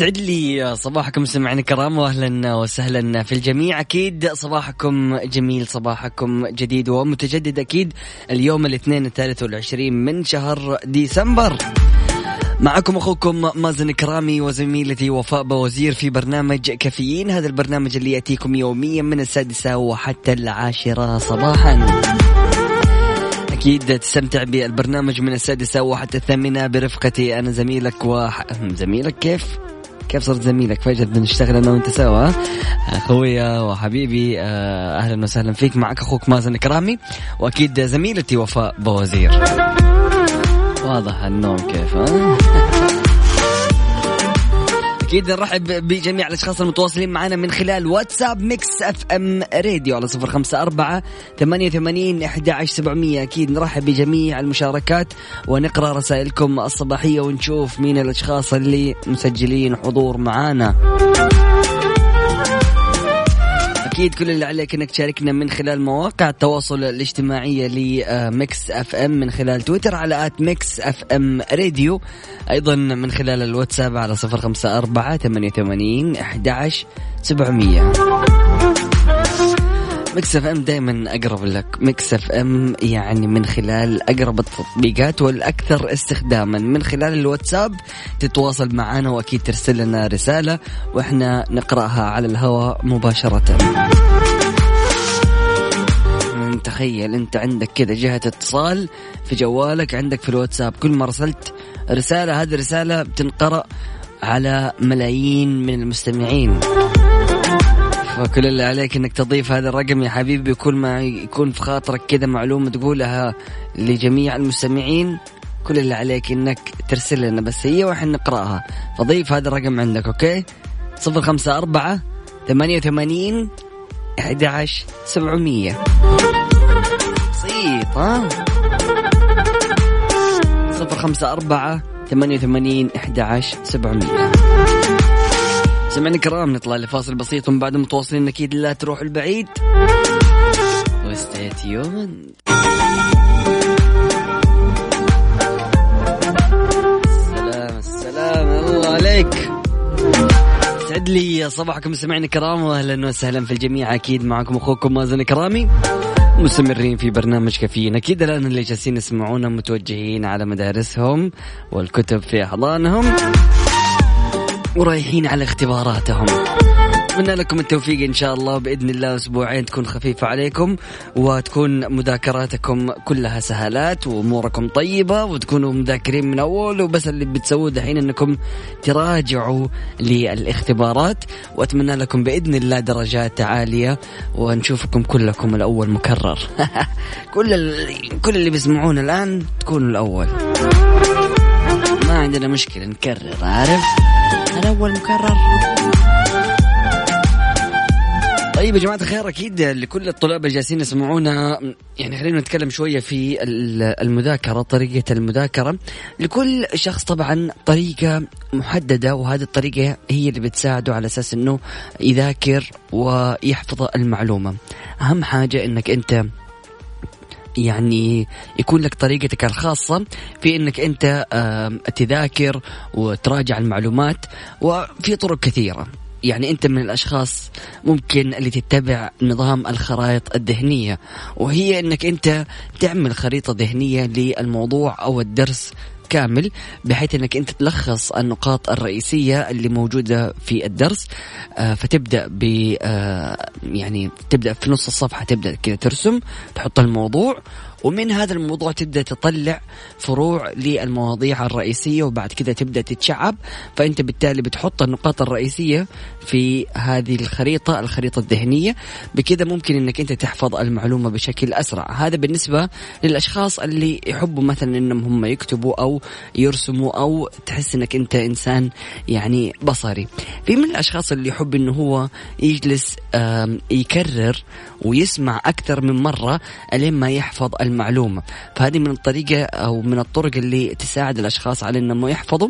سعد لي صباحكم سمعنا الكرام واهلا وسهلا في الجميع. أكيد صباحكم جميل صباحكم جديد ومتجدد أكيد اليوم الاثنين الثالث والعشرين من شهر ديسمبر. معكم أخوكم مازن كرامي وزميلتي وفاء بوزير في برنامج كافيين. هذا البرنامج اللي يأتيكم يوميا من السادسه وحتى العاشرة صباحا. أكيد تستمتع بالبرنامج من السادسة وحتى الثامنة برفقتي أنا زميلك وح... زميلك كيف؟ كيف صرت زميلك فجأة بدنا نشتغل أنا وأنت سوا أخويا وحبيبي آه، أهلا وسهلا فيك معك أخوك مازن كرامي وأكيد زميلتي وفاء بوزير واضح النوم كيف ها؟ أكيد نرحب بجميع الأشخاص المتواصلين معنا من خلال واتساب Mix FM Radio على صفر خمسة أربعة ثمانية ثمانين احدى عشر سبعمية. أكيد نرحب بجميع المشاركات ونقرأ رسائلكم الصباحية ونشوف مين الأشخاص اللي مسجلين حضور معانا. أكيد كل اللي عليك إنك تشاركنا من خلال مواقع التواصل الاجتماعيه ل Mix FM من خلال تويتر على at Mix FM Radio. أيضا من خلال الواتساب على 054 88 11 700 Mix FM دائما أقرب لك. Mix FM يعني من خلال أقرب التطبيقات والأكثر استخداما. من خلال الواتساب تتواصل معنا وأكيد ترسل لنا رسالة وإحنا نقرأها على الهواء مباشرة. تخيل أنت عندك كذا جهة اتصال في جوالك عندك في الواتساب. كل ما رسلت رسالة هذه الرسالة بتنقرأ على ملايين من المستمعين. فكل اللي عليك إنك تضيف هذا الرقم يا حبيبي. كل ما يكون في خاطرك كذا معلومة تقولها لجميع المستمعين كل اللي عليك إنك ترسل لنا. بس هي وإحنا نقرأها. فضيف هذا الرقم عندك أوكي؟ صفر خمسة أربعة ثمانية وثمانين أحد عشر سبعمية. بسيط ها؟ صفر خمسة أربعة ثمانية وثمانين أحد عشر سبعمية. سمعنا الكرام نطلع لفاصل بسيط ومن بعد متواصلين أكيد لا تروح البعيد. وستيتيون السلام السلام الله عليك. سعد لي صباحكم سمعنا الكرام واهلا وسهلا في الجميع. أكيد معكم أخوكم مازن كرامي مستمرين في برنامج كافيين. أكيد الآن اللي جالسين يسمعونا متوجهين على مدارسهم والكتب في احضانهم ورايحين على اختباراتهم. اتمنى لكم التوفيق إن شاء الله بإذن الله أسبوعين تكون خفيفة عليكم وتكون مذاكراتكم كلها سهالات وأموركم طيبة وتكونوا مذاكرين من أول. وبس اللي بتسووه دحين إنكم تراجعوا للاختبارات. وأتمنى لكم بإذن الله درجات عالية ونشوفكم كلكم الأول مكرر. كل. كل اللي بيسمعونا الآن تكونوا الأول. ما عندنا مشكلة نكرر عارف؟ الأول مكرر. طيب يا جماعة الخير أكيد لكل الطلاب اللي جالسين يسمعونا. يعني خلينا نتكلم شوية في المذاكرة طريقة المذاكرة. لكل شخص طبعا طريقة محددة وهذه الطريقة هي اللي بتساعده على أساس أنه يذاكر ويحفظ المعلومة. أهم حاجة أنك أنت يعني يكون لك طريقتك الخاصة في إنك أنت تذاكر وتراجع المعلومات وفي طرق كثيرة. يعني أنت من الأشخاص ممكن اللي تتبع نظام الخرائط الذهنية وهي إنك أنت تعمل خريطة ذهنية للموضوع أو الدرس كامل بحيث إنك أنت تلخص النقاط الرئيسية اللي موجودة في الدرس. آه فتبدأ ب آه يعني تبدأ في نص الصفحة تبدأ كذا ترسم تحط الموضوع ومن هذا الموضوع تبدأ تطلع فروع للمواضيع الرئيسية وبعد كذا تبدأ تتشعب. فأنت بالتالي بتحط النقاط الرئيسية في هذه الخريطة الخريطة الذهنية. بكذا ممكن إنك أنت تحفظ المعلومة بشكل أسرع. هذا بالنسبة للأشخاص اللي يحبوا مثلا إنهم هم يكتبوا أو يرسموا أو تحس إنك أنت إنسان يعني بصري. في من الأشخاص اللي يحب إنه هو يجلس يكرر ويسمع أكثر من مرة الين ما يحفظ المعلومة. فهذه من الطريقة أو من الطرق اللي تساعد الأشخاص على أنهم يحفظوا.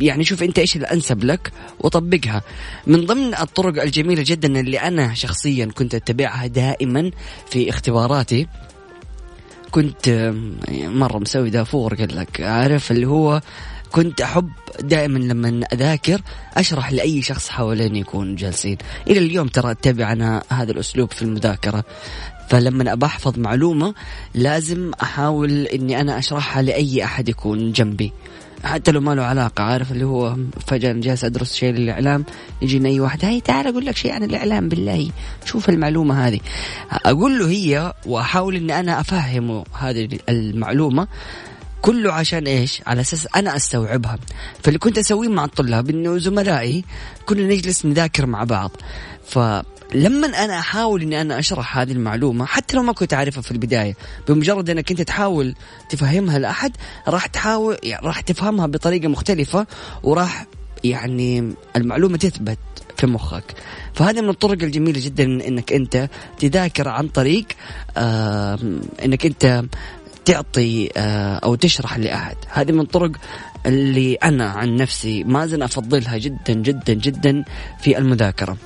يعني شوف أنت إيش الأنسب لك وطبقها. من ضمن الطرق الجميلة جدا اللي أنا شخصيا كنت أتبعها دائما في اختباراتي كنت مرة مسوي دافور قال لك عارف اللي هو كنت أحب دائما لما أذاكر أشرح لأي شخص حواليني يكون جالسين. إلى اليوم ترى أتبع أنا هذا الأسلوب في المذاكرة. فلما أبى أحفظ معلومة لازم أحاول إني أنا أشرحها لأي أحد يكون جنبي. حتى لو ما له علاقة عارف اللي هو فجأة جالس أدرس شيء للإعلام يجيني أي واحد هاي تعال أقول لك شيء عن الإعلام بالله شوف المعلومة هذه. أقول له هي وأحاول إني أنا أفهمه هذه المعلومة كله عشان إيش؟ على أساس أنا أستوعبها، فاللي كنت أسويه مع الطلاب إنه زملائي كنا نجلس نذاكر مع بعض، ف لما أنا أحاول إني أنا أشرح هذه المعلومة حتى لو ما كنت اعرفها في البداية بمجرد إنك أنت تحاول تفهمها لأحد راح تحاول يعني راح تفهمها بطريقة مختلفة وراح يعني المعلومة تثبت في مخك. فهذه من الطرق الجميلة جدا إنك أنت تذاكر عن طريق آه إنك أنت تعطي آه أو تشرح لأحد. هذه من الطرق اللي أنا عن نفسي ما زلت أفضلها جدا جدا جدا في المذاكرة.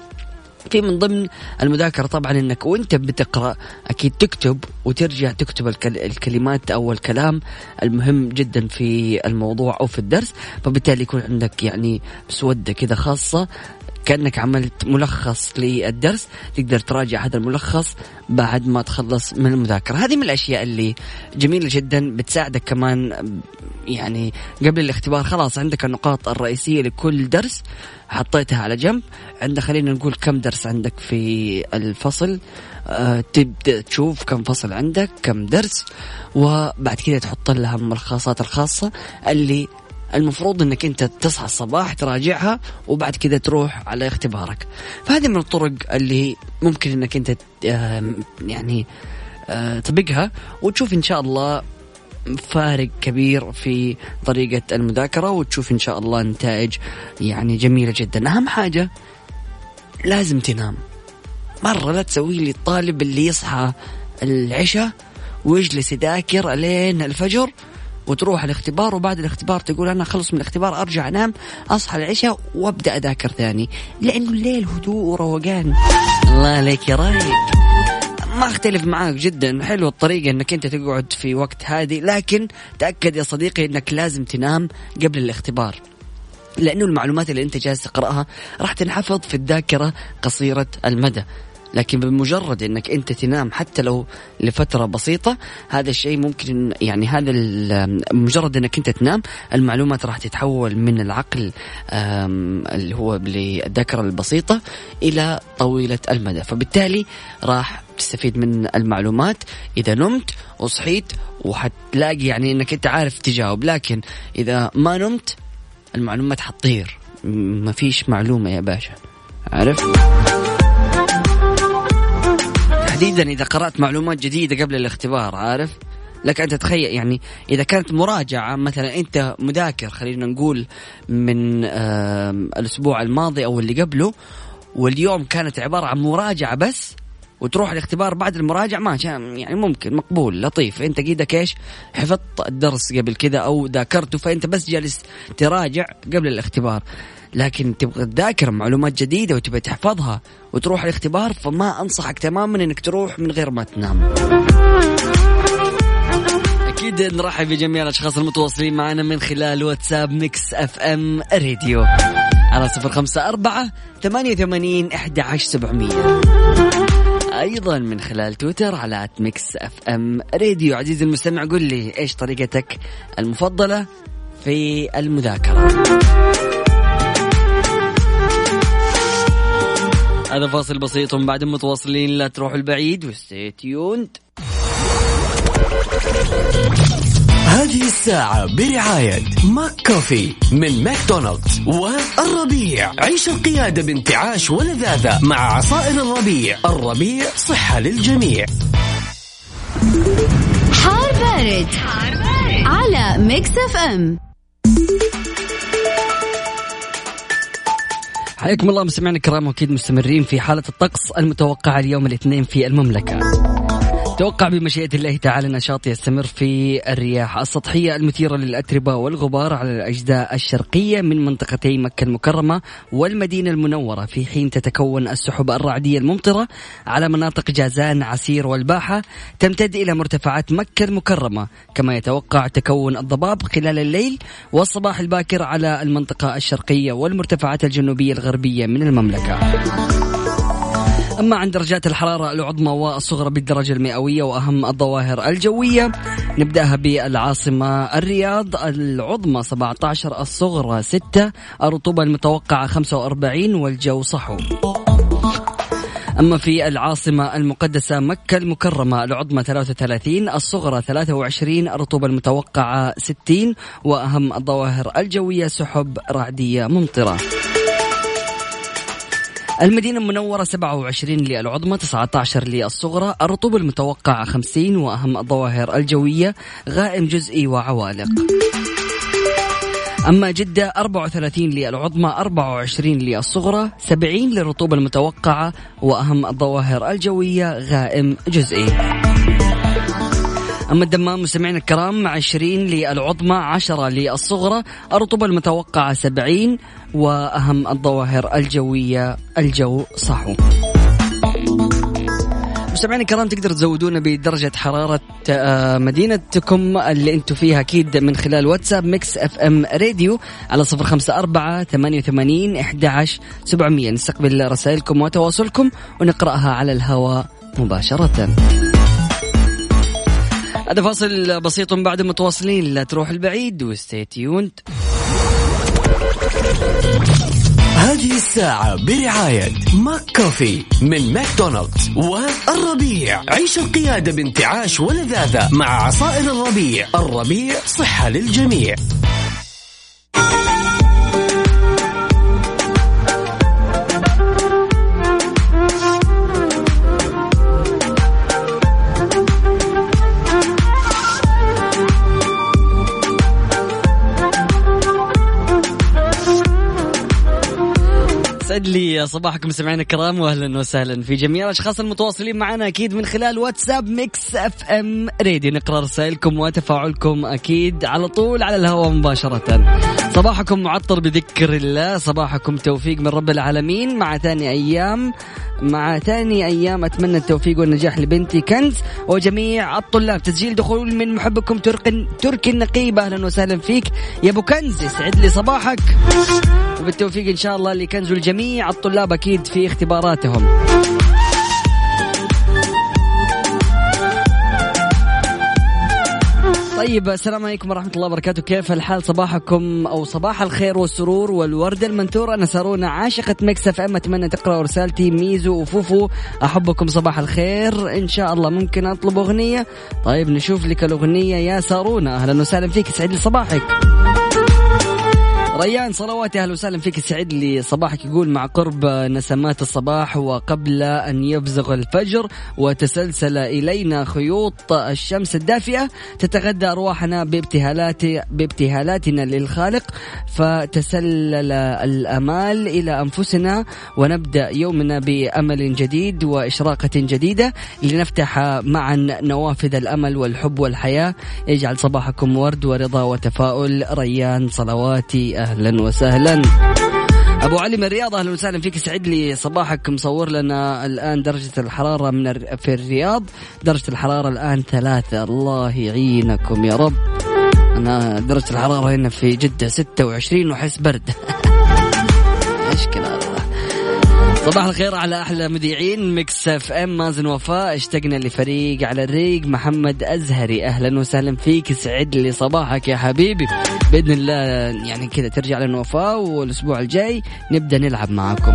في من ضمن المذاكرة طبعا إنك وإنت بتقرأ أكيد تكتب وترجع تكتب الكلمات أو الكلام المهم جدا في الموضوع أو في الدرس فبالتالي يكون عندك يعني مسودة كذا خاصة كأنك عملت ملخص للدرس تقدر تراجع هذا الملخص بعد ما تخلص من المذاكرة. هذه من الأشياء اللي جميلة جدا بتساعدك كمان يعني قبل الاختبار خلاص عندك النقاط الرئيسية لكل درس حطيتها على جنب. عندك خلينا نقول كم درس عندك في الفصل. أه تبدأ تشوف كم فصل عندك كم درس وبعد كذا تحط لها الملخصات الخاصة اللي المفروض إنك أنت تصحى الصباح تراجعها وبعد كذا تروح على اختبارك. فهذه من الطرق اللي ممكن إنك أنت يعني آه، تطبقها وتشوف إن شاء الله فارق كبير في طريقة المذاكرة وتشوف إن شاء الله نتائج يعني جميلة جدا. أهم حاجة لازم تنام. مرة لا تسوي لي الطالب اللي يصحى العشاء ويجلس يذاكر لين الفجر وتروح الاختبار وبعد الاختبار تقول أنا اخلص من الاختبار أرجع أنام أصحى العشاء وأبدأ أذاكر ثاني. لأنه الليل هدوء وروقان. الله عليك يا رايق. ما اختلف معاك جدا. حلوة الطريقة إنك أنت تقعد في وقت هادي لكن تأكد يا صديقي إنك لازم تنام قبل الاختبار. لأنه المعلومات اللي أنت جالس تقرأها راح تنحفظ في الذاكرة قصيرة المدى. لكن بمجرد إنك أنت تنام حتى لو لفترة بسيطة هذا الشيء ممكن يعني هذا مجرد إنك أنت تنام المعلومات راح تتحول من العقل اللي هو للذاكرة البسيطة إلى طويلة المدى. فبالتالي راح تستفيد من المعلومات. إذا نمت وصحيت وحتلاقي يعني إنك أنت عارف تجاوب لكن إذا ما نمت المعلومات حتطير. ما فيش معلومة يا باشا. عارف؟ تحديدا إذا قرأت معلومات جديدة قبل الاختبار عارف؟ لك أن تتخيل يعني إذا كانت مراجعة مثلا أنت مذاكر خلينا نقول من الأسبوع الماضي أو اللي قبله واليوم كانت عبارة عن مراجعة بس وتروح الاختبار بعد المراجعة ما يعني ممكن مقبول لطيف. انت قيدك إيش؟ حفظت الدرس قبل كذا أو ذاكرته فأنت بس جالس تراجع قبل الاختبار. لكن تبغى تذاكر معلومات جديدة وتبغى تحفظها وتروح الاختبار فما أنصحك تماما أنك تروح من غير ما تنام. أكيد نرحب بجميع الأشخاص المتواصلين معنا من خلال واتساب Mix FM Radio. على صفر خمسة أربعة ثمانية وثمانين إحدى عشر سبعمية. أيضا من خلال تويتر على Mix FM Radio عزيزي المستمع قل لي إيش طريقتك المفضلة في المذاكرة؟ هذا فاصل بسيط ومن بعد متواصلين لا تروحوا البعيد و stay tuned. هذه الساعة برعاية Mac Coffee من ماكدونالدز والربيع عيش القيادة بانتعاش ولذاذة مع عصائر الربيع الربيع صحة للجميع حار بارد, حار بارد. على Mix FM حياكم الله مستمعينا الكرام واكيد مستمرين في حالة الطقس المتوقعة اليوم الاثنين في المملكة. توقع بمشيئة الله تعالى نشاط يستمر في الرياح السطحية المثيرة للأتربة والغبار على الأجزاء الشرقية من منطقتي مكة المكرمة والمدينة المنورة في حين تتكون السحب الرعدية الممطرة على مناطق جازان عسير والباحة تمتد إلى مرتفعات مكة المكرمة كما يتوقع تكون الضباب خلال الليل والصباح الباكر على المنطقة الشرقية والمرتفعات الجنوبية الغربية من المملكة. أما عن درجات الحرارة العظمى والصغرى بالدرجة المئوية وأهم الظواهر الجوية نبدأها بالعاصمة الرياض العظمى 17 الصغرى 6 الرطوبة المتوقعة 45 والجو صحو. أما في العاصمة المقدسة مكة المكرمة العظمى 33 الصغرى 23 الرطوبة المتوقعة 60 وأهم الظواهر الجوية سحب رعدية ممطرة. المدينة المنورة 27 للعظمى 19 للصغرى الرطوبة المتوقعة 50 وأهم الظواهر الجوية غائم جزئي وعوالق. أما جدة 34 للعظمى 24 للصغرى 70 للرطوبة المتوقعة وأهم الظواهر الجوية غائم جزئي. أما الدمام مستمعينا الكرام 20 للعظمى 10 للصغرى الرطوبة المتوقعة 70 وأهم الظواهر الجوية الجو صحو. مستمعينا الكرام تقدر تزودونا بدرجة حرارة آه، مدينتكم اللي أنتم فيها أكيد من خلال واتساب Mix FM Radio على صفر خمسة أربعة ثمانية وثمانين إحدى سبعمية. نستقبل رسائلكم وتواصلكم ونقرأها على الهواء مباشرة. هذا فاصل بسيط بعد متواصلين. لا تروح البعيد و stay tuned هذه الساعة برعاية McCafé من ماكدونالدز والربيع. عيش القيادة بانتعاش ولذاذة مع عصائر الربيع. الربيع صحة للجميع. يسعد لي صباحكم مستمعينا الكرام واهلا وسهلا في جميع الأشخاص المتواصلين معنا أكيد من خلال واتساب Mix FM Radio. نقرأ رسائلكم وتفاعلكم أكيد على طول على الهواء مباشرة. صباحكم معطر بذكر الله، صباحكم توفيق من رب العالمين. مع ثاني أيام مع ثاني أيام أتمنى التوفيق والنجاح لبنتي كنز وجميع الطلاب. تسجيل دخول من محبكم ترك تركي النقيب. أهلا وسهلا فيك يا أبو كنز يسعد لي صباحك. وبالتوفيق إن شاء الله لكنز الجميع. الطلاب أكيد في اختباراتهم. طيب السلام عليكم ورحمة الله وبركاته. كيف الحال؟ صباحكم أو صباح الخير والسرور والوردة المنثورة أنا سارونا عاشقة Mix FM. أتمنى تقرأوا رسالتي. ميزو وفوفو أحبكم صباح الخير. إن شاء الله ممكن أطلب أغنية. طيب نشوف لك الأغنية يا سارونا أهلا وسهلا فيك سعيد لي صباحك ريان صلواتي أهلا وسهلا فيك. سعيد لي صباحك يقول مع قرب نسمات الصباح وقبل أن يبزغ الفجر وتسلسل إلينا خيوط الشمس الدافئة. تتغدى أرواحنا بابتهالات بابتهالاتنا للخالق. فتسلل الأمال إلى أنفسنا ونبدأ يومنا بأمل جديد وإشراقة جديدة. لنفتح معا نوافذ الأمل والحب والحياة. يجعل صباحكم ورد ورضا وتفاؤل. ريان صلواتي أهلا وسهلا. أبو علي من الرياض أهلا وسهلا فيك. سعد لي صباحك. مصور لنا الآن درجة الحرارة من في الرياض. درجة الحرارة الآن ثلاثة. الله يعينكم يا رب. أنا درجة الحرارة هنا في جدة 26 وحس برد. مشكلة هذا صباح الخير على أحلى مذيعين. Mix FM مازن وفاء. اشتقنا لفريق على الريق. محمد أزهري أهلا وسهلا فيك. يسعد لي صباحك يا حبيبي. بإذن الله يعني كذا ترجع لنا وفاء والأسبوع الجاي نبدأ نلعب معاكم.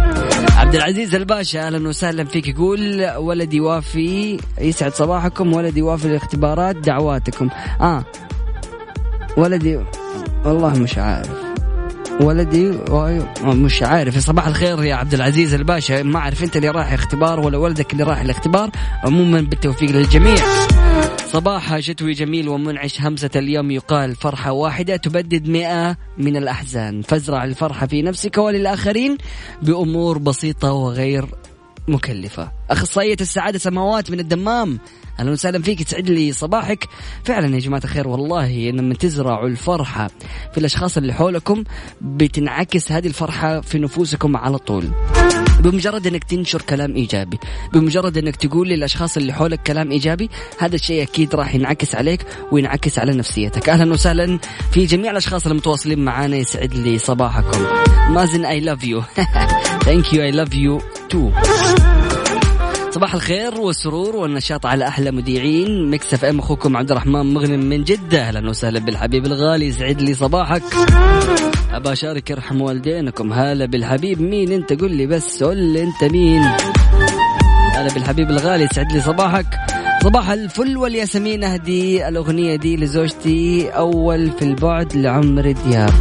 عبد العزيز الباشا أهلا وسهلا فيك. يقول ولدي وافي يسعد صباحكم. ولدي وافي الاختبارات دعواتكم. آه ولدي والله مش عارف. ولدي مش عارف. صباح الخير يا عبد العزيز الباشا. ما أعرف أنت اللي رايح اختبار ولا ولدك اللي رايح الاختبار. عموما بالتوفيق للجميع. صباح شتوي جميل ومنعش همسة اليوم يقال فرحة واحدة تبدد مئة من الأحزان. فازرع الفرحة في نفسك وللآخرين بأمور بسيطة وغير مكلفة. أخصائية السعادة سماوات من الدمام أهلا وسهلا فيك تسعد لي صباحك. فعلا يا جماعة الخير والله لما تزرعوا الفرحة في الأشخاص اللي حولكم بتنعكس هذه الفرحة في نفوسكم على طول. بمجرد إنك تنشر كلام إيجابي بمجرد إنك تقول للأشخاص اللي حولك كلام إيجابي هذا الشيء أكيد راح ينعكس عليك وينعكس على نفسيتك. أهلا وسهلا في جميع الأشخاص المتواصلين معنا يسعد لي صباحكم. مازن I love you thank you I love you too صباح الخير والسرور والنشاط على أحلى مذيعين. Mix FM أخوكم عبد الرحمن مغنم من جدة. أهلا وسهلا بالحبيب الغالي يسعد لي صباحك. ابى اشارك يرحم والدينكم. هلا بالحبيب مين أنت؟ قل لي بس قل لي أنت مين؟ هلا بالحبيب الغالي يسعد لي صباحك. صباح الفل والياسمين أهدي الأغنية دي لزوجتي. أول في البعد لعمر دياب.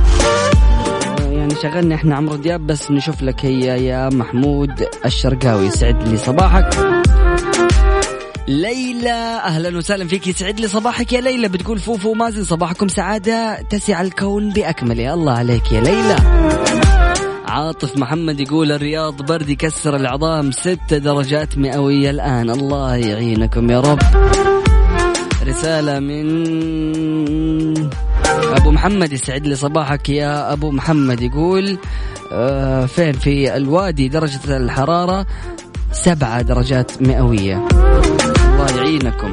شغلنا إحنا عمرو دياب بس نشوف لك هي يا محمود الشرقاوي. يسعد لي صباحك. ليلى أهلا وسهلا فيك يسعد لي صباحك يا ليلى. بتقول فوفو مازن صباحكم سعادة. تسع الكون باكمله الله عليك يا ليلى. عاطف محمد يقول الرياض برد يكسر العظام. ستة درجات مئوية الآن. الله يعينكم يا رب. رسالة من أبو محمد يسعد لي صباحك يا أبو محمد. يقول آه فين في الوادي درجة الحرارة؟ سبعة درجات مئوية. الله يعينكم.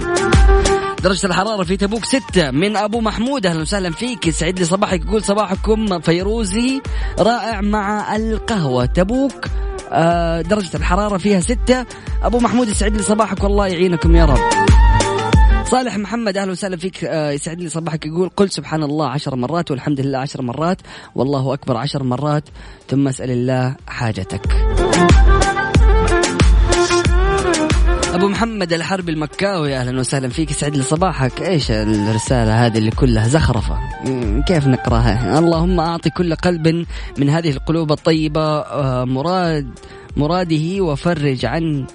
درجة الحرارة في تبوك ستة. من أبو محمود أهلا وسهلا فيك. يسعد لي صباحك. يقول صباحكم فيروزي رائع مع القهوة. تبوك آه درجة الحرارة فيها ستة. أبو محمود يسعد لي صباحك. والله يعينكم يا رب. صالح محمد أهلا وسهلا فيك. آه، يسعد لي صباحك. يقول قل سبحان الله عشر مرات والحمد لله عشر مرات والله أكبر عشر مرات. ثم اسأل الله حاجتك. أبو محمد الحربي المكاوي أهلا وسهلا فيك. يسعد لي صباحك. إيش الرسالة هذه اللي كلها زخرفة؟ كيف نقراها؟ اللهم أعطي كل قلب من هذه القلوب الطيبة. آه، مراد مراده وفرج عن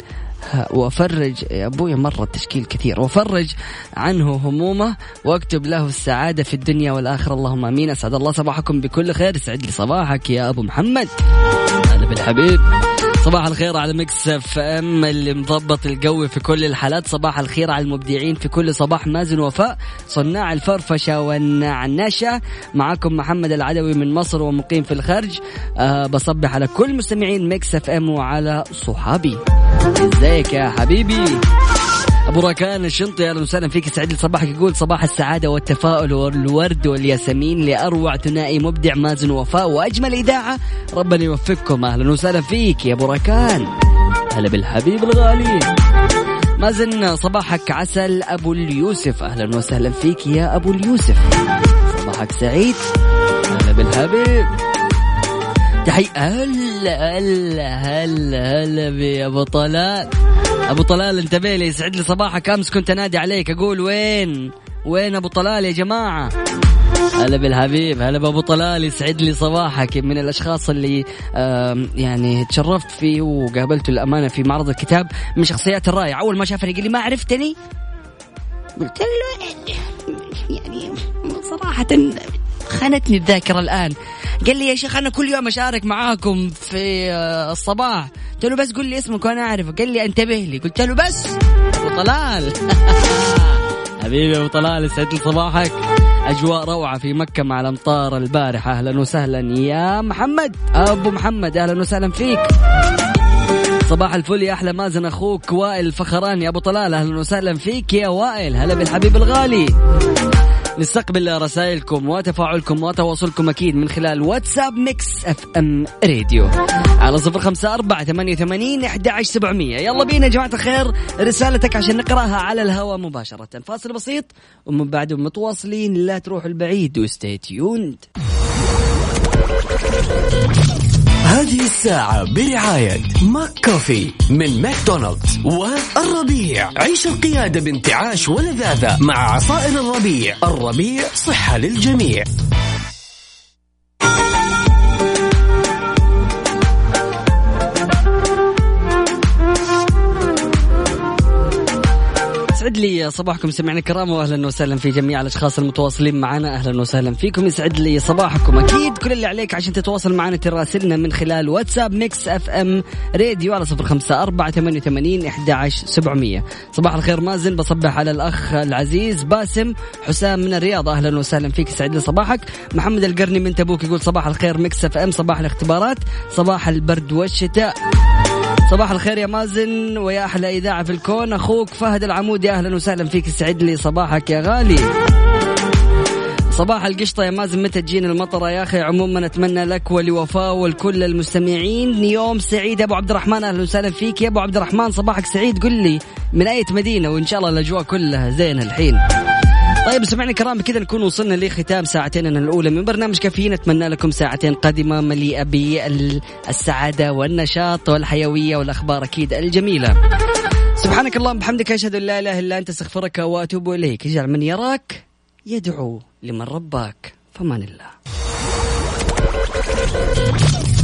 وفرج يا أبوي مره التشكيل كثير. وفرج عنه همومه واكتب له السعادة في الدنيا والآخرة. اللهم آمين. أسعد الله صباحكم بكل خير. يسعد لي صباحك يا أبو محمد. هلا بالحبيب. صباح الخير على Mix FM اللي مضبط الجو في كل الحالات. صباح الخير على المبدعين في كل صباح. مازن وفاء صناع الفرفشة والنعنشة. معكم محمد العدوي من مصر ومقيم في الخارج. أه بصبح على كل مستمعين Mix FM وعلى صحابي. ازيك يا حبيبي؟ أبو راكان الشنطي أهلا وسهلا فيك يسعد صباحك. يقول صباح السعادة والتفاؤل والورد والياسمين لأروع ثنائي مبدع مازن وفاء وأجمل إذاعة. ربنا يوفقكم. أهلا وسهلا فيك يا أبو راكان. هلا بالحبيب الغالي. مازن صباحك عسل أبو اليوسف. أهلا وسهلا فيك يا أبو اليوسف. صباحك سعيد. هلا بالحبيب. تحية. هلا هلا هلا هلا بأبو طلال؟ أبو طلال انتبه لي يسعد لي صباحك. أمس كنت أنادي عليك أقول وين؟ وين أبو طلال يا جماعة؟ هلا بالحبيب هلا بأبو طلال يسعد لي صباحك. من الأشخاص اللي يعني تشرفت فيه وقابلته الأمانة في معرض الكتاب من شخصيات الرائعة. أول ما شافني قال لي ما عرفتني؟ قلت له يعني صراحة خانتني الذاكرة الآن. قال لي يا شيخ أنا كل يوم أشارك معاكم في آه، الصباح. قلت له بس قل لي اسمك وأنا اعرفه قال لي انتبه لي. قلت له بس. أبو طلال. حبيبي أبو طلال يسعد صباحك. أجواء روعة في مكة مع الأمطار البارحة. أهلا وسهلا. يا محمد. أبو محمد أهلا وسهلا فيك. صباح الفل يا أحلى مازن أخوك وائل فخراني أبو طلال أهلا وسهلا فيك يا وائل. هلا بالحبيب الغالي. نستقبل رسائلكم وتفاعلكم وتواصلكم أكيد من خلال واتساب Mix FM Radio. على صفر خمسة أربعة ثمانية وثمانين أحد عشر سبعمية. يلا بينا يا جماعة الخير رسالتك عشان نقرأها على الهواء مباشرة. فاصل بسيط ومن بعد متواصلين لا تروحوا البعيد و stay tuned هذه الساعة برعاية McCafé من ماكدونالدز والربيع. عيش القيادة بانتعاش ولذاذة مع عصائر الربيع. الربيع صحة للجميع. يسعد لي صباحكم. سمعنا الكرام واهلا وسهلا في جميع الأشخاص المتواصلين معنا. أهلا وسهلا فيكم. يسعد لي صباحكم. أكيد كل اللي عليك عشان تتواصل معنا تراسلنا من خلال واتساب Mix FM Radio على صفر خمسة أربعة ثمانية وثمانين أحد عشر سبعمية. صباح الخير مازن. بصبح على الأخ العزيز باسم حسام من الرياض. أهلا وسهلا فيك. يسعد لي صباحك. محمد القرني من تبوك يقول صباح الخير. Mix FM صباح الاختبارات صباح البرد والشتاء. صباح الخير يا مازن ويا أحلى إذاعة في الكون. أخوك فهد العمودي أهلا وسهلا فيك. يسعد لي صباحك يا غالي. صباح القشطة يا مازن متى تجينا المطرة يا أخي؟ عموما أتمنى لك ولوفاء ولكل المستمعين. يوم سعيد يا أبو عبد الرحمن أهلا وسهلا فيك. يا أبو عبد الرحمن صباحك سعيد. قل لي من أي مدينة؟ وإن شاء الله الأجواء كلها زينة الحين. طيب سمعنا الكرام بكذا نكون وصلنا لختام ساعتين الأولى من برنامج كافيين. أتمنى لكم ساعتين قادمة مليئة بالسعادة والنشاط والحيوية والأخبار أكيد الجميلة. سبحانك اللهم بحمدك أشهد أن لا إله إلا أنت أستغفرك وأتوب إليك. اجعل من يراك يدعو لمن رباك. فمان الله.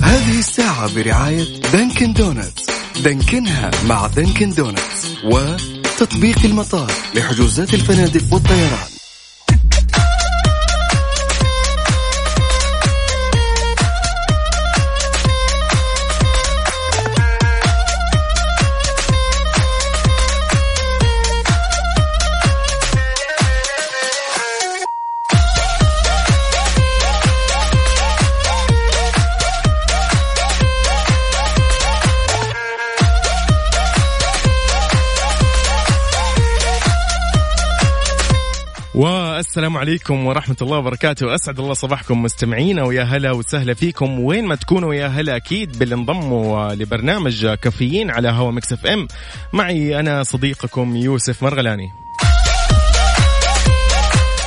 هذه الساعة برعاية Dunkin' Donuts. دانكنها مع Dunkin' Donuts. وتطبيق المطار لحجوزات الفنادق والطيران والسلام عليكم ورحمة الله وبركاته. أسعد الله صباحكم مستمعينا ويا هلا وسهلا فيكم. وين ما تكونوا يا هلا أكيد باللي انضموا لبرنامج كافيين على هوا Mix FM. معي أنا صديقكم يوسف مرغلاني.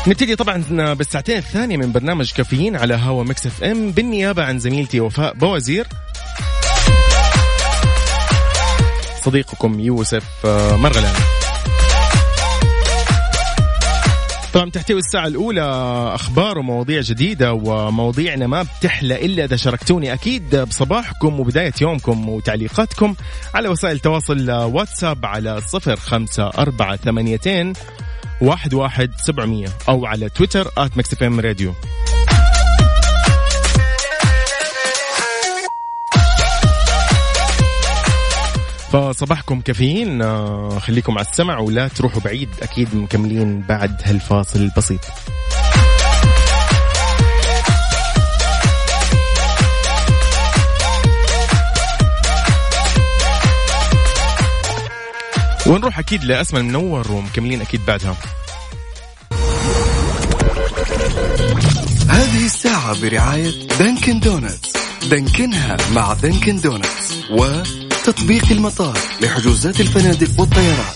نبتدي طبعا بالساعتين الثانية من برنامج كافيين على هوا Mix FM. بالنيابة عن زميلتي وفاء بوزير. صديقكم يوسف مرغلاني. طبعا تحتوي الساعة الأولى أخبار ومواضيع جديدة ومواضيعنا ما بتحلى إلا إذا شاركتوني أكيد بصباحكم وبداية يومكم وتعليقاتكم على وسائل التواصل واتساب على صفر خمسة أربعة ثمانيتين واحد واحد سبعمية أو على تويتر آت مكسف راديو. فصباحكم كافيين. آه، خليكم على السمع ولا تروحوا بعيد أكيد مكملين بعد هالفاصل البسيط. ونروح أكيد لأسماء المنور ومكملين أكيد بعدها. هذه الساعة برعاية دانكن دونتس. دانكنها مع Dunkin' Donuts وتطبيق المطار لحجوزات الفنادق والطيران.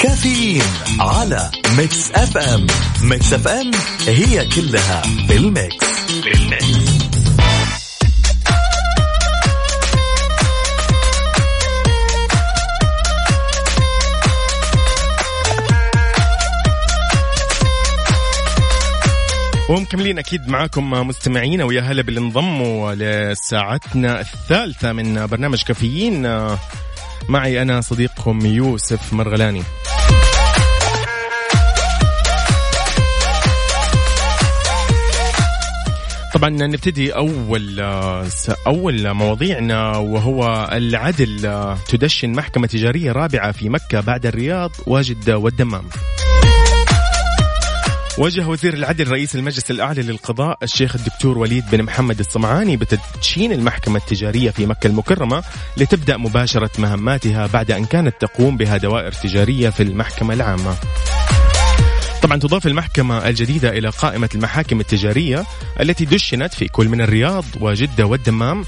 كافيين على Mix FM. Mix FM هي كلها بال mix بال mix ومكملين أكيد معاكم مستمعينا ويا هلا باللي انضموا لساعتنا الثالثة من برنامج كافيين. معي أنا صديقكم يوسف مرغلاني. طبعا نبتدي أول أول مواضيعنا وهو العدل. تدشن محكمة تجارية رابعة في مكة بعد الرياض وجده والدمام. وجه وزير العدل رئيس المجلس الأعلى للقضاء الشيخ الدكتور وليد بن محمد الصمعاني بتدشين المحكمة التجارية في مكة المكرمة لتبدأ مباشرة مهماتها بعد أن كانت تقوم بها دوائر تجارية في المحكمة العامة. طبعا تضاف المحكمة الجديدة إلى قائمة المحاكم التجارية التي دشنت في كل من الرياض وجدة والدمام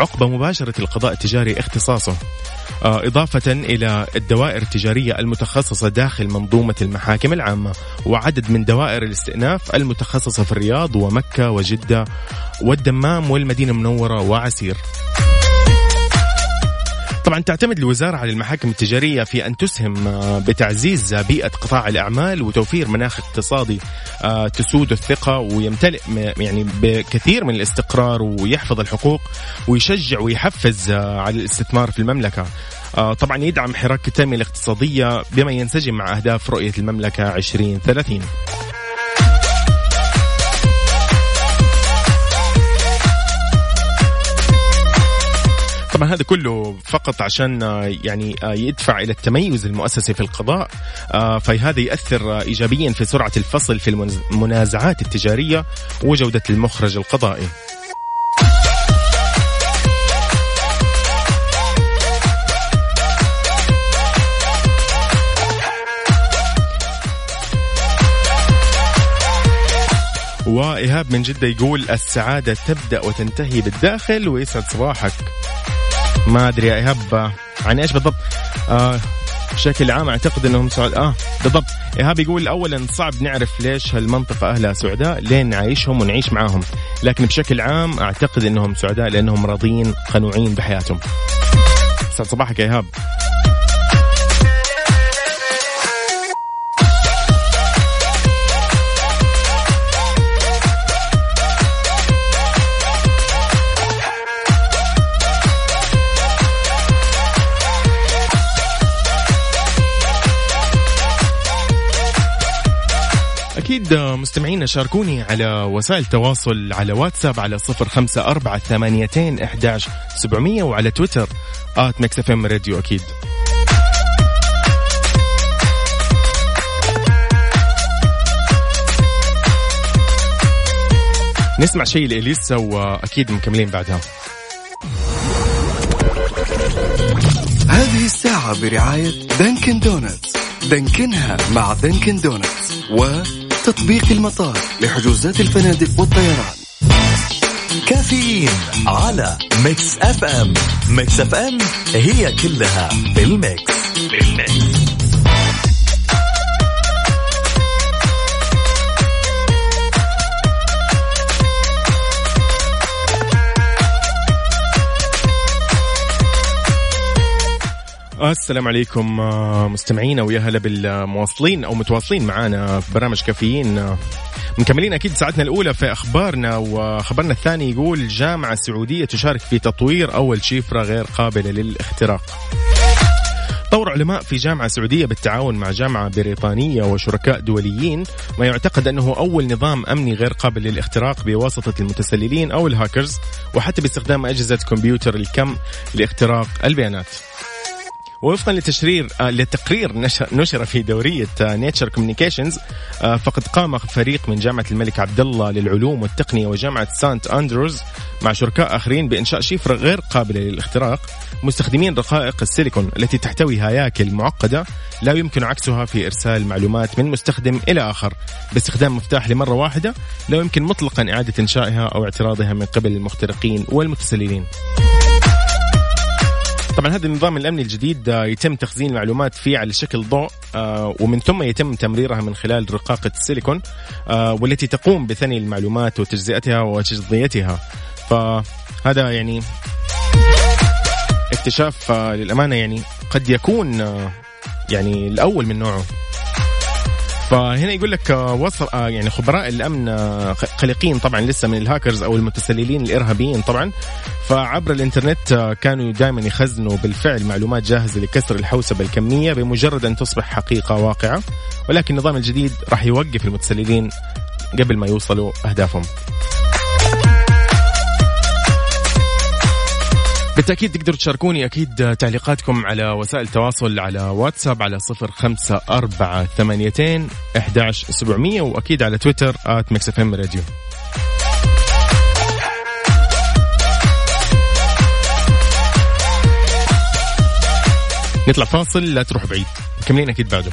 عقب مباشرة القضاء التجاري اختصاصه. آه، إضافة إلى الدوائر التجارية المتخصصة داخل منظومة المحاكم العامة وعدد من دوائر الاستئناف المتخصصة في الرياض ومكة وجدة والدمام والمدينة المنورة وعسير. طبعا تعتمد الوزارة على المحاكم التجارية في أن تسهم آه، بتعزيز بيئة قطاع الأعمال وتوفير مناخ اقتصادي آه، تسود الثقة ويمتلئ يعني بكثير من الاستقرار ويحفظ الحقوق ويشجع ويحفز آه، على الاستثمار في المملكة. طبعا يدعم حراك التنمية الاقتصادية بما ينسجم مع أهداف رؤية المملكة 2030 طبعا هذا كله فقط عشان آه، يعني آه، يدفع إلى التميز المؤسسي في القضاء آه، فهذا ياثر ايجابيا في سرعة الفصل في المنازعات التجارية وجودة المخرج القضائي. وإيهاب من جدة يقول السعادة تبدأ وتنتهي بالداخل ويسعد صباحك ما أدري يا إيهاب عن إيش بالضبط؟ آه بشكل عام أعتقد إنهم سعد آه بالضبط. إيهاب يقول اولا صعب نعرف ليش هالمنطقة أهلها سعداء لين نعيشهم ونعيش معاهم. لكن بشكل عام أعتقد إنهم سعداء لأنهم راضيين قنوعين بحياتهم. صباحك يا إيهاب. أكيد مستمعينا شاركوني على وسائل التواصل على واتساب على صفر خمسة أربعة ثمانيتين إحداش سبعمية وعلى تويتر at M Radio أكيد. نسمع شيء لإليسا وأكيد مكملين بعدها. هذه الساعة برعاية Dunkin' Donuts. دانكنها مع Dunkin' Donuts و تطبيق المطار لحجوزات الفنادق والطيران. كافيين على Mix FM. Mix FM هي كلها بال mix بال mix السلام عليكم آه، مستمعينا ويا هلا بالمواصلين أو متواصلين معنا في برنامج كافيين آه، مكملين أكيد ساعتنا الأولى في أخبارنا وخبرنا الثاني يقول جامعة سعوديه تشارك في تطوير أول شفره غير قابلة للاختراق. طور علماء في جامعة سعودية بالتعاون مع جامعة بريطانية وشركاء دوليين ما يعتقد أنه أول نظام أمني غير قابل للاختراق بواسطة المتسللين أو الهاكرز وحتى باستخدام أجهزة كمبيوتر الكم لاختراق البيانات ووفقا لتشرير آه، لتقرير نشر, في دورية Nature Communications آه، فقد قام فريق من جامعة الملك عبد الله للعلوم والتقنية وجامعة سانت أندروز مع شركاء آخرين بإنشاء شفرة غير قابلة للاختراق مستخدمين رقائق السيليكون التي تحتوي هياكل معقدة لا يمكن عكسها في إرسال معلومات من مستخدم إلى آخر. باستخدام مفتاح لمرة واحدة لا يمكن مطلقا إعادة إنشائها أو اعتراضها من قبل المخترقين والمتسللين. طبعا هذا النظام الأمني الجديد آه، يتم تخزين المعلومات فيه على شكل ضوء آه، ومن ثم يتم تمريرها من خلال رقاقه السيليكون آه، والتي تقوم بثني المعلومات وتجزئتها وتجزئتها. فهذا يعني اكتشاف للأمانة يعني قد يكون يعني الأول من نوعه. فهنا يقول لك وصل يعني خبراء الأمن قلقين طبعا لسه من الهاكرز أو المتسللين الإرهابيين طبعا فعبر الإنترنت آه، كانوا دائما يخزنوا بالفعل معلومات جاهزة لكسر الحوسبة الكمية بمجرد أن تصبح حقيقة واقعة ولكن النظام الجديد راح يوقف المتسللين قبل ما يوصلوا أهدافهم. بالتأكيد تقدروا تشاركوني أكيد تعليقاتكم على وسائل التواصل على واتساب على صفر خمسة أربعة ثمانيتين أحداش سبعمية وأكيد على تويتر at M Radio. نطلع فاصل لا تروح بعيد. مكملين أكيد بعده.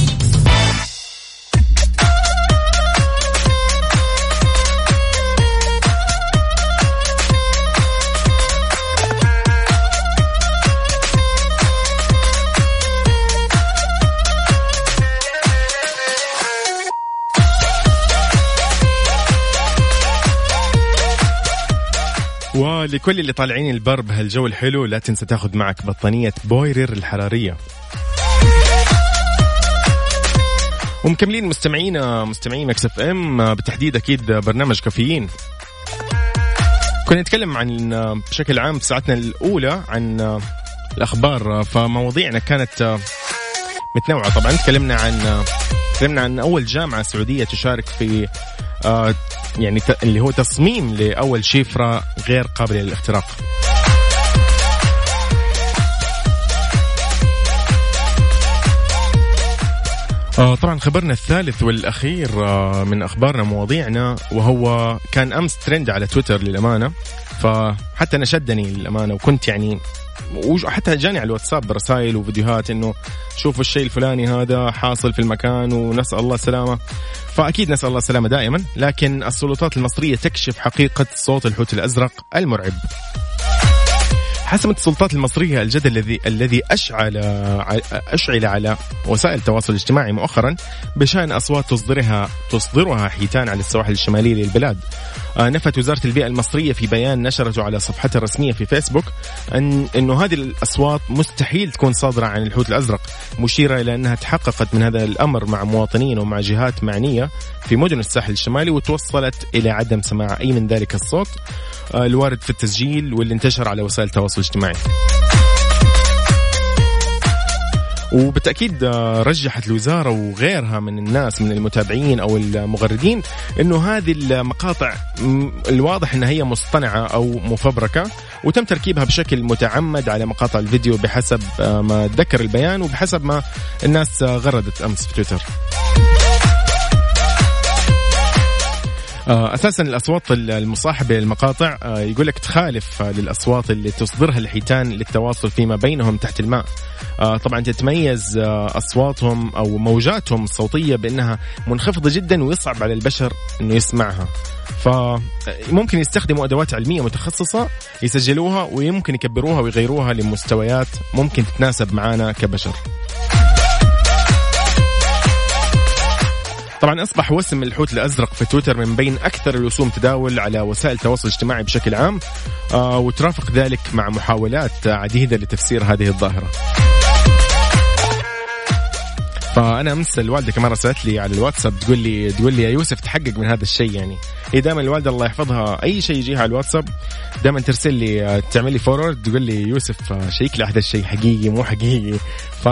ولكل اللي طالعين البر بهالجو الحلو لا تنسى تاخذ معك بطانية Beurer الحرارية. ومكملين مستمعينا مستمعين Mix FM بالتحديد أكيد برنامج كافيين. كنا نتكلم عن بشكل عام في ساعتنا الأولى عن الأخبار فمواضيعنا كانت متنوعة. طبعا تكلمنا عن تكلمنا عن أول جامعة سعودية تشارك في آه، يعني اللي هو تصميم لأول شفره غير قابله للاختراق آه طبعا خبرنا الثالث والأخير آه من أخبارنا مواضيعنا وهو كان أمس ترند على تويتر للأمانة. فحتى أنا شدني للأمانة وكنت يعني وحتى جاني على الواتساب رسائل وفيديوهات إنه شوفوا الشيء الفلاني هذا حاصل في المكان ونسأل الله السلامة. فأكيد نسأل الله السلامة دائما لكن السلطات المصرية تكشف حقيقة صوت الحوت الأزرق المرعب. حسمت السلطات المصرية الجدل الذي الذي أشعل أشعل على وسائل التواصل الاجتماعي مؤخرا بشأن أصوات تصدرها تصدرها حيتان على السواحل الشمالية للبلاد. آه، نفت وزارة البيئة المصرية في بيان نشرته على صفحتها الرسمية في فيسبوك أن أنه هذه الأصوات مستحيل تكون صادرة عن الحوت الأزرق مشيرة إلى أنها تحققت من هذا الأمر مع مواطنين ومع جهات معنية في مدن الساحل الشمالي وتوصلت إلى عدم سماع أي من ذلك الصوت آه، الوارد في التسجيل واللي انتشر على وسائل التواصل الاجتماعي وبالتأكيد آه، رجحت الوزارة وغيرها من الناس من المتابعين أو المغردين إنه هذه المقاطع الواضح إنها هي مصطنعة أو مفبركة وتم تركيبها بشكل متعمد على مقاطع الفيديو بحسب آه، ما ذكر البيان وبحسب ما الناس غردت أمس في تويتر. أساسا الأصوات المصاحبه للمقاطع آه، يقول لك تخالف للأصوات اللي تصدرها الحيتان للتواصل فيما بينهم تحت الماء. آه، طبعا تتميز أصواتهم أو موجاتهم الصوتية بأنها منخفضة جدا ويصعب على البشر إنه يسمعها. فممكن يستخدموا أدوات علمية متخصصة يسجلوها ويمكن يكبروها ويغيروها لمستويات ممكن تتناسب معنا كبشر. طبعا أصبح وسم الحوت الأزرق في تويتر من بين أكثر الوسوم تداول على وسائل التواصل الاجتماعي بشكل عام آه وترافق ذلك مع محاولات عديدة لتفسير هذه الظاهرة. فأنا أمس الوالدة كمان رسلت لي على الواتساب تقول لي تقول لي يا يوسف تحقق من هذا الشيء يعني هي دائما الوالدة الله يحفظها أي شيء يجيها على الواتساب دائما ترسل لي آه، تعمل لي forward تقول لي يوسف آه، check لي هذا الشيء حقيقي مو حقيقي ف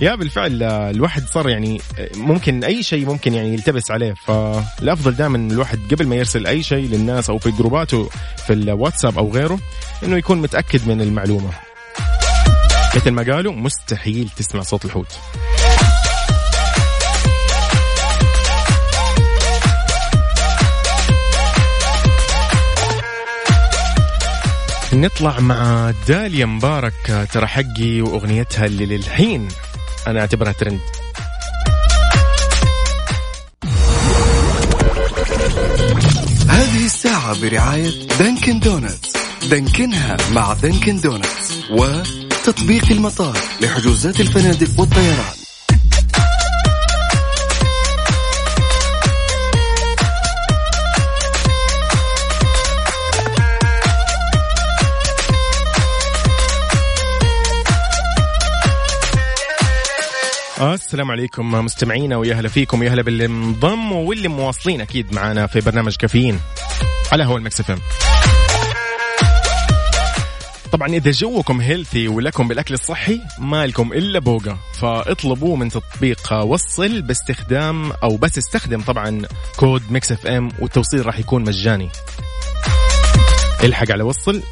يا بالفعل الواحد صار يعني ممكن أي شيء ممكن يعني يلتبس عليه. فالأفضل دائما الواحد قبل ما يرسل أي شيء للناس أو في جروباته في الواتساب أو غيره إنه يكون متأكد من المعلومة. مثل ما قالوا مستحيل تسمع صوت الحوت. نطلع مع داليا مبارك ترى حقي وأغنيتها اللي للحين. أنا أعتبرها ترند هذه الساعة برعاية دانكن دونتس. دانكنها مع دانكن دونتس وتطبيق المطار لحجوزات الفنادق والطيران السلام عليكم مستمعينا ويا هلا فيكم ويا هلا باللي انضموا واللي مواصلين أكيد معنا في برنامج كافيين على هوا ال Mix F طبعا إذا جوكم healthy ولكم بالأكل الصحي ما لكم إلا Boga فاطلبوه من تطبيق وصل باستخدام أو بس استخدم طبعا كود Mix FM والتوصيل راح يكون مجاني. الحق على وصل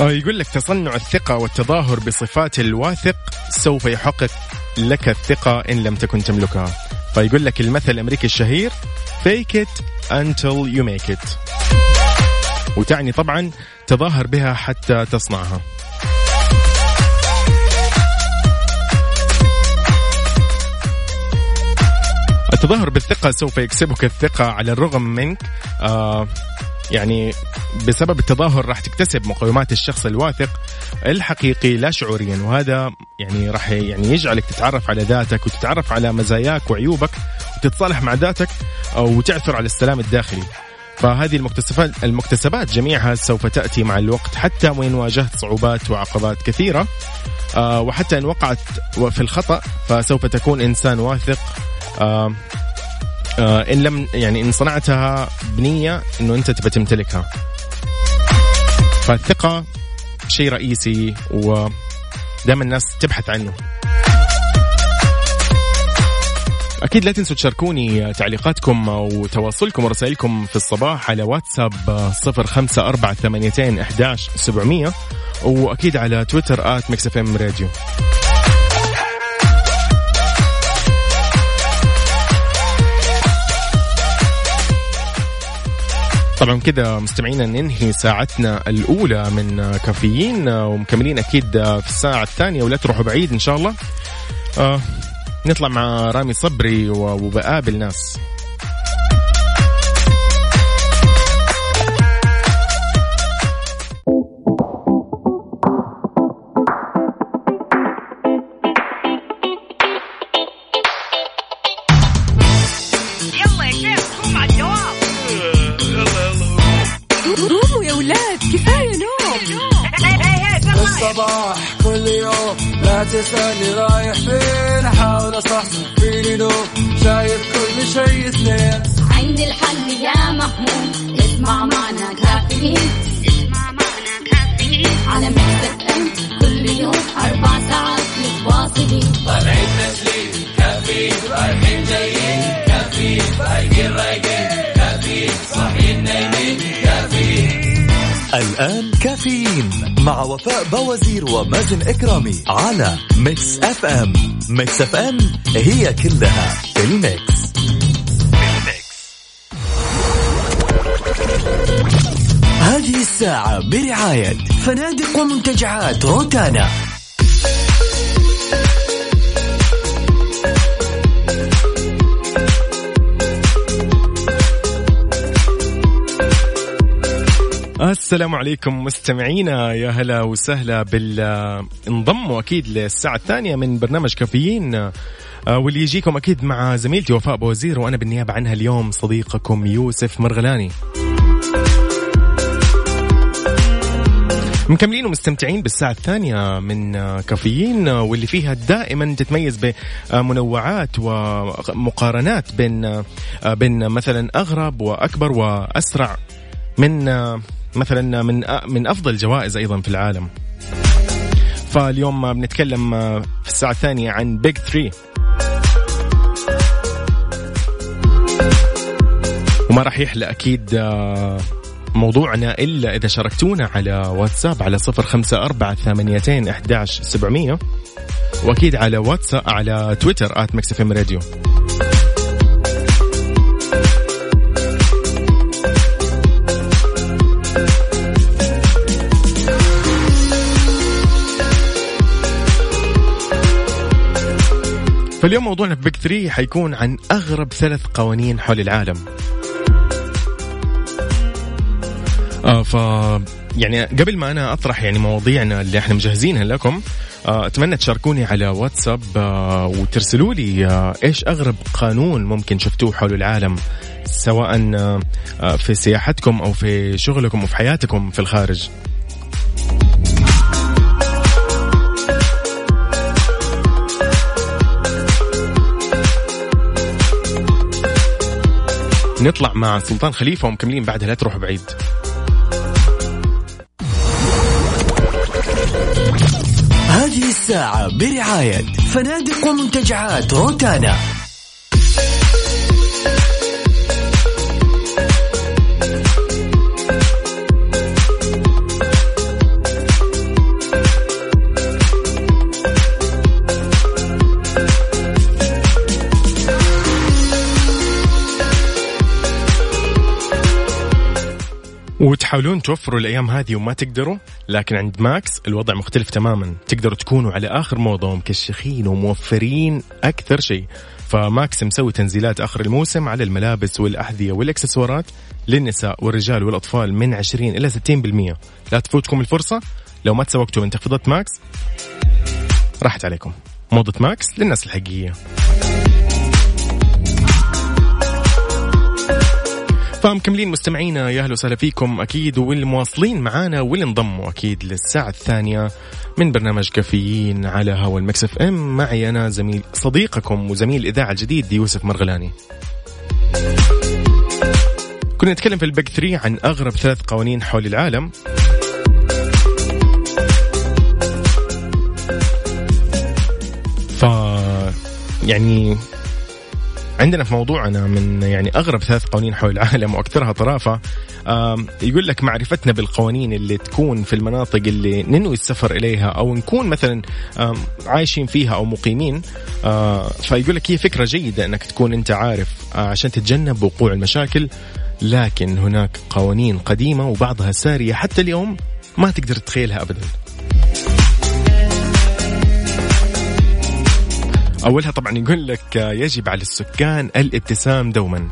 يقول لك تصنع الثقة والتظاهر بصفات الواثق سوف يحقق لك الثقة إن لم تكن تملكها. فيقول لك المثل الأمريكي الشهير fake it until you make it. وتعني طبعا تظاهر بها حتى تصنعها. التظاهر بالثقة سوف يكسبك الثقة على الرغم منك. آه يعني بسبب التظاهر راح تكتسب مقومات الشخص الواثق الحقيقي لا شعوريا. وهذا يعني راح يعني يجعلك تتعرف على ذاتك وتتعرف على مزاياك وعيوبك وتتصالح مع ذاتك وتعثر على السلام الداخلي. فهذه المكتسبات المكتسبات جميعها سوف تأتي مع الوقت حتى وإن واجهت صعوبات وعقبات كثيرة. آه وحتى إن وقعت في الخطأ فسوف تكون إنسان واثق. آه إن لم يعني إن صنعتها بنية إنه أنت تبى تمتلكها. فالثقة شيء رئيسي ودائما الناس تبحث عنه. أكيد لا تنسوا تشاركوني تعليقاتكم أو تواصلكم ورسائلكم في الصباح على واتساب صفر خمسة أربعة ثمانيتين أحداش سبعمية وأكيد على تويتر آت راديو. طبعا كذا مستمعينا ننهي ساعتنا الأولى من كافيين ومكملين أكيد في الساعة الثانية ولا تروحوا بعيد إن شاء الله. آه نطلع مع رامي صبري وبقابل ناس. ومازن إكرامي على Mix FM. Mix FM هي كلها في ال mix. هذه الساعة برعاية فنادق ومنتجعات روتانا. السلام عليكم مستمعينا يا هلا وسهلا بال انضموا أكيد للساعة الثانية من برنامج كافيين آه، واللي يجيكم أكيد مع زميلتي وفاء بوزير وأنا بالنيابة عنها اليوم صديقكم يوسف مرغلاني. مكملين ومستمتعين بالساعة الثانية من آه، كافيين آه، واللي فيها دائما تتميز بمنوعات ومقارنات بين بين مثلا أغرب وأكبر وأسرع من مثلا من من أفضل الجوائز أيضا في العالم. فاليوم بنتكلم في الساعة الثانية عن بيج 3 وما راح يحلى أكيد آه، موضوعنا إلا إذا شاركتونا على واتساب على صفر خمسة أربعة ثمانيتين احداش سبعمئه وأكيد على واتساب على تويتر إف إم راديو. فاليوم موضوعنا في بيك 3 حيكون عن أغرب ثلاث قوانين حول العالم. آه ف يعني قبل ما أنا أطرح يعني مواضيعنا اللي إحنا مجهزينها لكم آه أتمنى تشاركوني على واتساب آه وترسلوا لي آه إيش أغرب قانون ممكن شفتوه حول العالم سواء آه, آه، في سياحتكم أو في شغلكم أو في حياتكم في الخارج. نطلع مع سلطان خليفة ومكملين بعدها لا تروح بعيد. هذه الساعة برعاية فنادق ومنتجعات روتانا. وتحاولون توفروا الأيام هذه وما تقدروا لكن عند Max الوضع مختلف تماما. تقدروا تكونوا على آخر موضه ومكشخين وموفرين أكثر شيء. ف Max مسوي تنزيلات آخر الموسم على الملابس والأحذية والإكسسوارات للنساء والرجال والأطفال من 20 إلى 60% لا تفوتكم الفرصة. لو ما تسوقتوا من تخفيضات Max. راحت عليكم. موضة Max للناس الحقيقية. فمكملين مستمعينا يا أهلا وسهلا فيكم. أكيد واللي مواصلين معانا واللي انضموا أكيد للساعة الثانية من برنامج كافيين على هوا ال Mix FM. معي أنا زميل صديقكم وزميل الاذاعه الجديد يوسف مرغلاني. كنا نتكلم في ال page 3 عن أغرب ثلاث قوانين حول العالم. ف يعني عندنا في موضوعنا من يعني أغرب ثلاث قوانين حول العالم وأكثرها طرافة يقول لك معرفتنا بالقوانين اللي تكون في المناطق اللي ننوي السفر إليها أو نكون مثلا عايشين فيها أو مقيمين فيقول لك هي فكرة جيدة إنك تكون أنت عارف عشان تتجنب وقوع المشاكل لكن هناك قوانين قديمة وبعضها سارية حتى اليوم ما تقدر تتخيلها ابدا. أولها طبعا يقول لك يجب على السكان الابتسام دوما.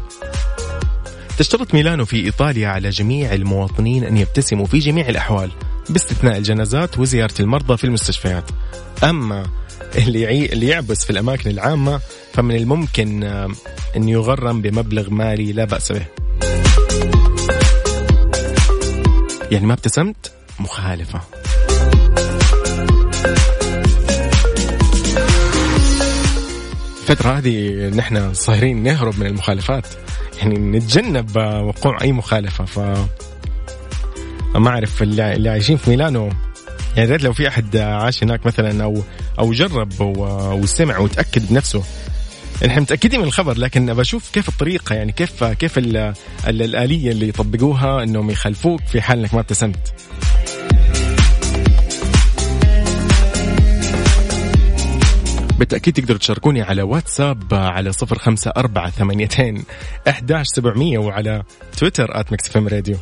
تشترط ميلانو في إيطاليا على جميع المواطنين أن يبتسموا في جميع الأحوال باستثناء الجنازات وزيارة المرضى في المستشفيات. أما اللي. اللي يعبس في الأماكن العامة فمن الممكن أن يغرم بمبلغ مالي لا بأس به. يعني ما ابتسمت؟ مخالفة. الفترة هذه نحن صايرين نهرب من المخالفات. يعني نتجنب وقوع أي مخالفة. ف ما أعرف اللي عايشين في ميلانو. يعني ريت لو في أحد عاش هناك مثلا أو أو جرب وسمع وتأكد بنفسه. إحنا متأكدين من الخبر لكن بشوف كيف الطريقة يعني كيف كيف الآلية اللي يطبقوها إنهم يخلفوك في حال إنك ما ابتسمت. بالتأكيد تقدروا تشاركوني على واتساب على صفر خمسة أربعة ثمانيتين أحداش سبعمية وعلى تويتر at Mix FM Radio.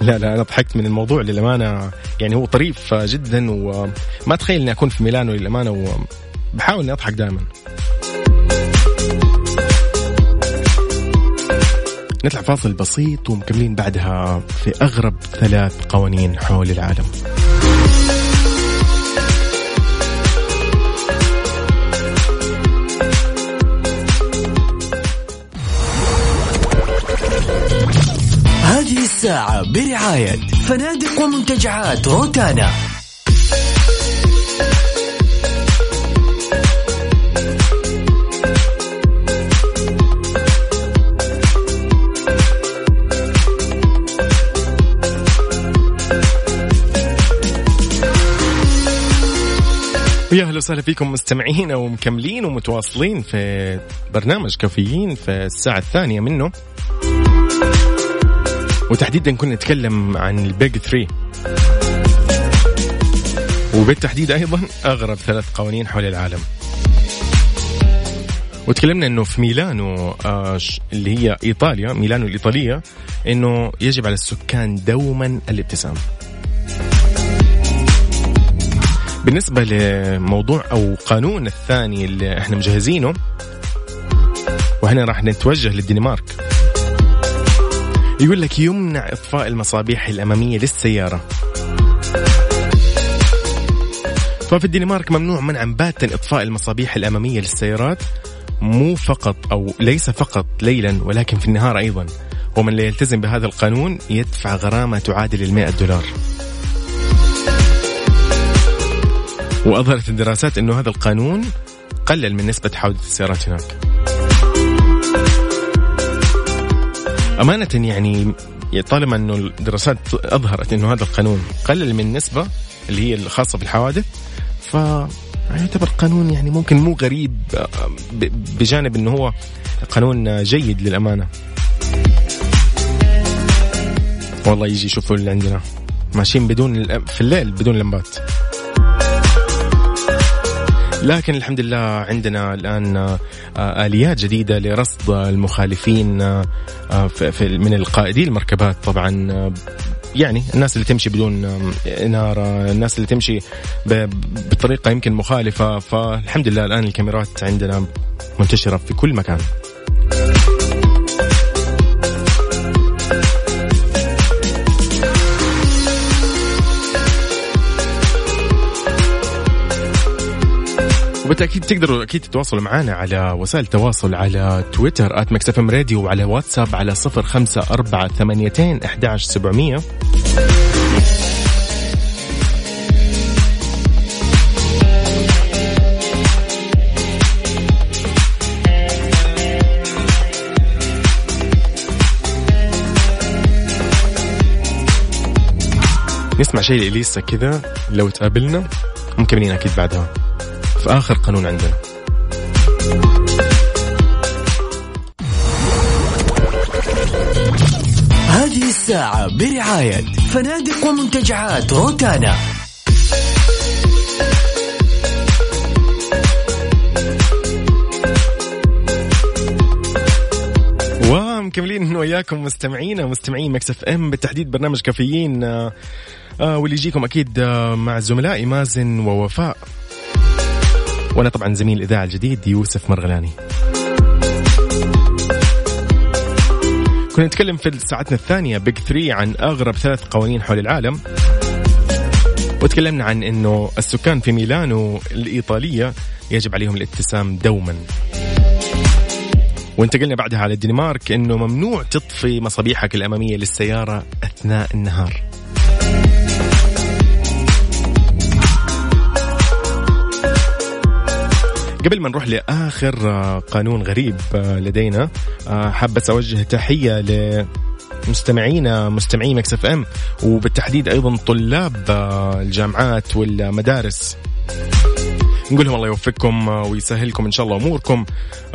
لا لا أنا ضحكت من الموضوع للأمانة يعني هو طريف جدا وما تخيل إني أكون في ميلانو للأمانة وبحاول إني أضحك دائما. نطلع فاصل بسيط ومكملين بعدها في أغرب ثلاث قوانين حول العالم. الساعة برعاية فنادق ومنتجعات روتانا. ويا أهلا وسهلا فيكم مستمعين ومكملين ومتواصلين في برنامج كافيين في الساعة الثانية منه. وتحديدا كنا نتكلم عن البيج 3 وبالتحديد أيضا أغرب ثلاث قوانين حول العالم. وتكلمنا إنه في ميلانو آه اللي هي إيطاليا ميلانو الإيطالية إنه يجب على السكان دوما الابتسام. بالنسبة لموضوع أو قانون الثاني اللي إحنا مجهزينه وهنا راح نتوجه للدنمارك. يقول لك يمنع إطفاء المصابيح الأمامية للسيارة. ففي الدنمارك ممنوع منعا باتا إطفاء المصابيح الأمامية للسيارات مو فقط أو ليس فقط ليلا ولكن في النهار أيضا. ومن لا يلتزم بهذا القانون يدفع غرامة تعادل ال دولار. وأظهرت الدراسات إنه هذا القانون قلل من نسبة حوادث السيارات هناك. أمانة يعني طالما أنه الدراسات أظهرت أنه هذا القانون قلل من النسبة اللي هي الخاصة بالحوادث ف يعتبر قانون يعني ممكن مو غريب بجانب أنه هو قانون جيد للأمانة. والله يجي يشوفوا اللي عندنا. ماشيين بدون في الليل بدون لمبات. لكن الحمد لله عندنا الآن آه، آليات جديدة لرصد المخالفين آه، من القائدي المركبات طبعا آه، يعني الناس اللي تمشي بدون إنارة الناس اللي تمشي بطريقة يمكن مخالفة. فالحمد لله الآن الكاميرات عندنا منتشرة في كل مكان. وبالتأكيد تقدروا أكيد تتواصلوا معنا على وسائل التواصل على تويتر at Mix FM Radio وعلى واتساب على صفر خمسة أربعة ثمانيتين أحداش سبعمية. نسمع شيء لإليسا كذا لو تقابلنا مكملين أكيد بعدها. في آخر قانون عندنا. هذه الساعة برعاية فنادق ومنتجعات روتانا. ومكملين وياكم مستمعينا مستمعين مكسف ام بالتحديد برنامج كافيين آه آه واللي يجيكم أكيد آه مع زملائي مازن ووفاء. وأنا طبعا زميل الاذاعه الجديد يوسف مرغلاني. كنا نتكلم في ساعتنا الثانية بيج 3 عن أغرب ثلاث قوانين حول العالم. وتكلمنا عن أنه السكان في ميلانو الإيطالية يجب عليهم الابتسام دوما. وانتقلنا بعدها على الدنمارك أنه ممنوع تطفي مصابيحك الأمامية للسيارة أثناء النهار. قبل ما نروح لآخر آه، قانون غريب آه، لدينا آه، حابة أوجه تحية ل مستمعينا مستمعي Mix FM وبالتحديد أيضا طلاب الجامعات والمدارس. نقول لهم الله يوفقكم ويسهلكم إن شاء الله أموركم.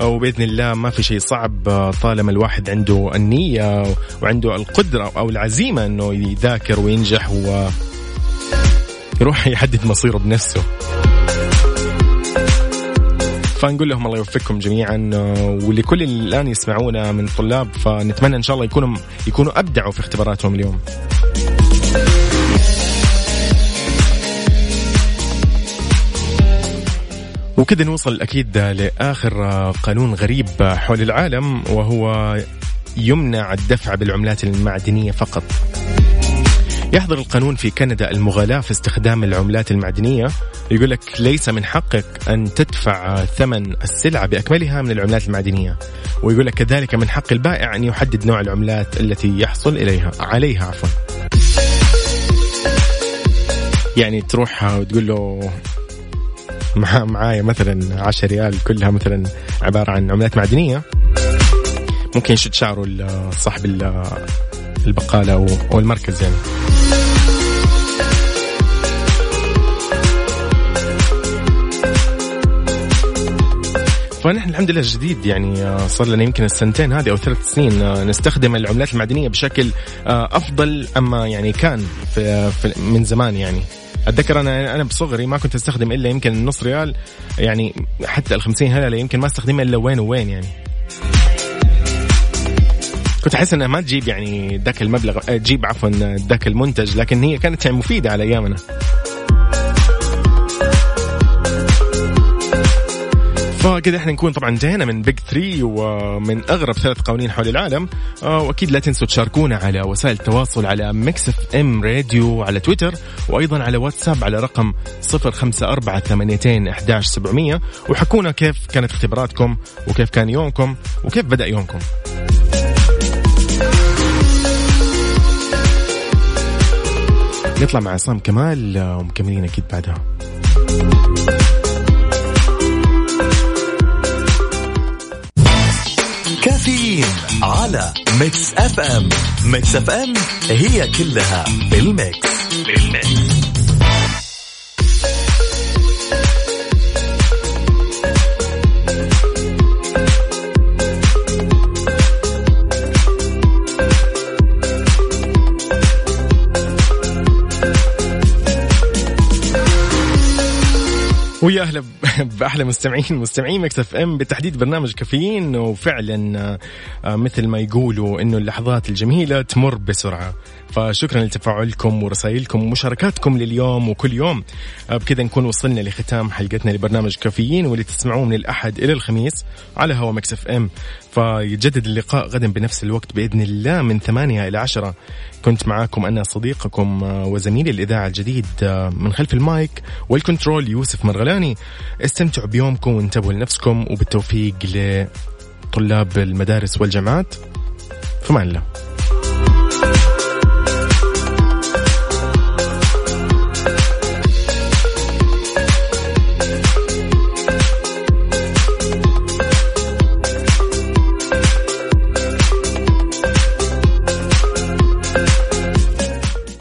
وبإذن الله ما في شيء صعب طالما الواحد عنده النية وعنده القدرة أو العزيمة إنه يذاكر وينجح و يروح يحدد مصيره بنفسه. فنقول لهم الله يوفقكم جميعا آه، ولكل اللي الآن يسمعونا من الطلاب فنتمنى إن شاء الله يكونوا يكونوا أبدعوا في اختباراتهم اليوم. وكذا نوصل أكيد لآخر آه، قانون غريب حول العالم وهو يمنع الدفع بالعملات المعدنية فقط. يحظر القانون في كندا المغالاة في استخدام العملات المعدنية. يقول لك ليس من حقك أن تدفع ثمن السلعة بأكملها من العملات المعدنية. ويقول لك كذلك من حق البائع أن يحدد نوع العملات التي يحصل إليها عليها عفوا. يعني تروح وتقول له مع معايا مثلا 10 ريال كلها مثلا عبارة عن عملات معدنية. ممكن يشد شعره صاحب البقالة أو المركز يعني. فنحن الحمد لله جديد يعني آه، صار لنا يمكن السنتين هذه أو ثلاث سنين آه، نستخدم العملات المعدنية بشكل آه، أفضل أما يعني كان في, من زمان يعني. أتذكر أنا أنا بصغري ما كنت أستخدم إلا يمكن نص ريال يعني حتى ال 50 هلله يمكن ما أستخدمها إلا وين وين يعني. كنت أحس انها ما تجيب يعني ذاك المبلغ تجيب عفوا ذاك المنتج لكن هي كانت يعني مفيدة على أيامنا. فكذا إحنا نكون طبعا انتهينا من page 3 ومن أغرب ثلاث قوانين حول العالم. آه، وأكيد لا تنسوا تشاركونا على وسائل التواصل على Mix FM Radio على تويتر وأيضا على واتساب على رقم 054 700 وحكونا كيف كانت اختباراتكم وكيف كان يومكم وكيف بدأ يومكم. نطلع مع عصام كمال آه، ومكملين أكيد بعدها. كافيين على Mix FM. Mix FM هي كلها بال Mix بال Mix ويا أهلا بأحلى مستمعين مستمعين Mix FM بالتحديد برنامج كافيين وفعلا آه، مثل ما يقولوا إنه اللحظات الجميلة تمر بسرعة. فشكرا لتفاعلكم ورسائلكم ومشاركاتكم لليوم وكل يوم. آه، بكذا نكون وصلنا لختام حلقتنا لبرنامج كافيين واللي تسمعوه من الأحد إلى الخميس على هوا Mix FM. فيتجدد اللقاء غدا بنفس الوقت بإذن الله من ثمانية إلى عشرة. كنت معاكم أنا صديقكم آه، وزميلي الإذاعي الجديد آه، من خلف ال mic وال control يوسف مرغلاني. استمتعوا بيومكم وانتبهوا لنفسكم وبالتوفيق لطلاب المدارس والجامعات. فمان الله.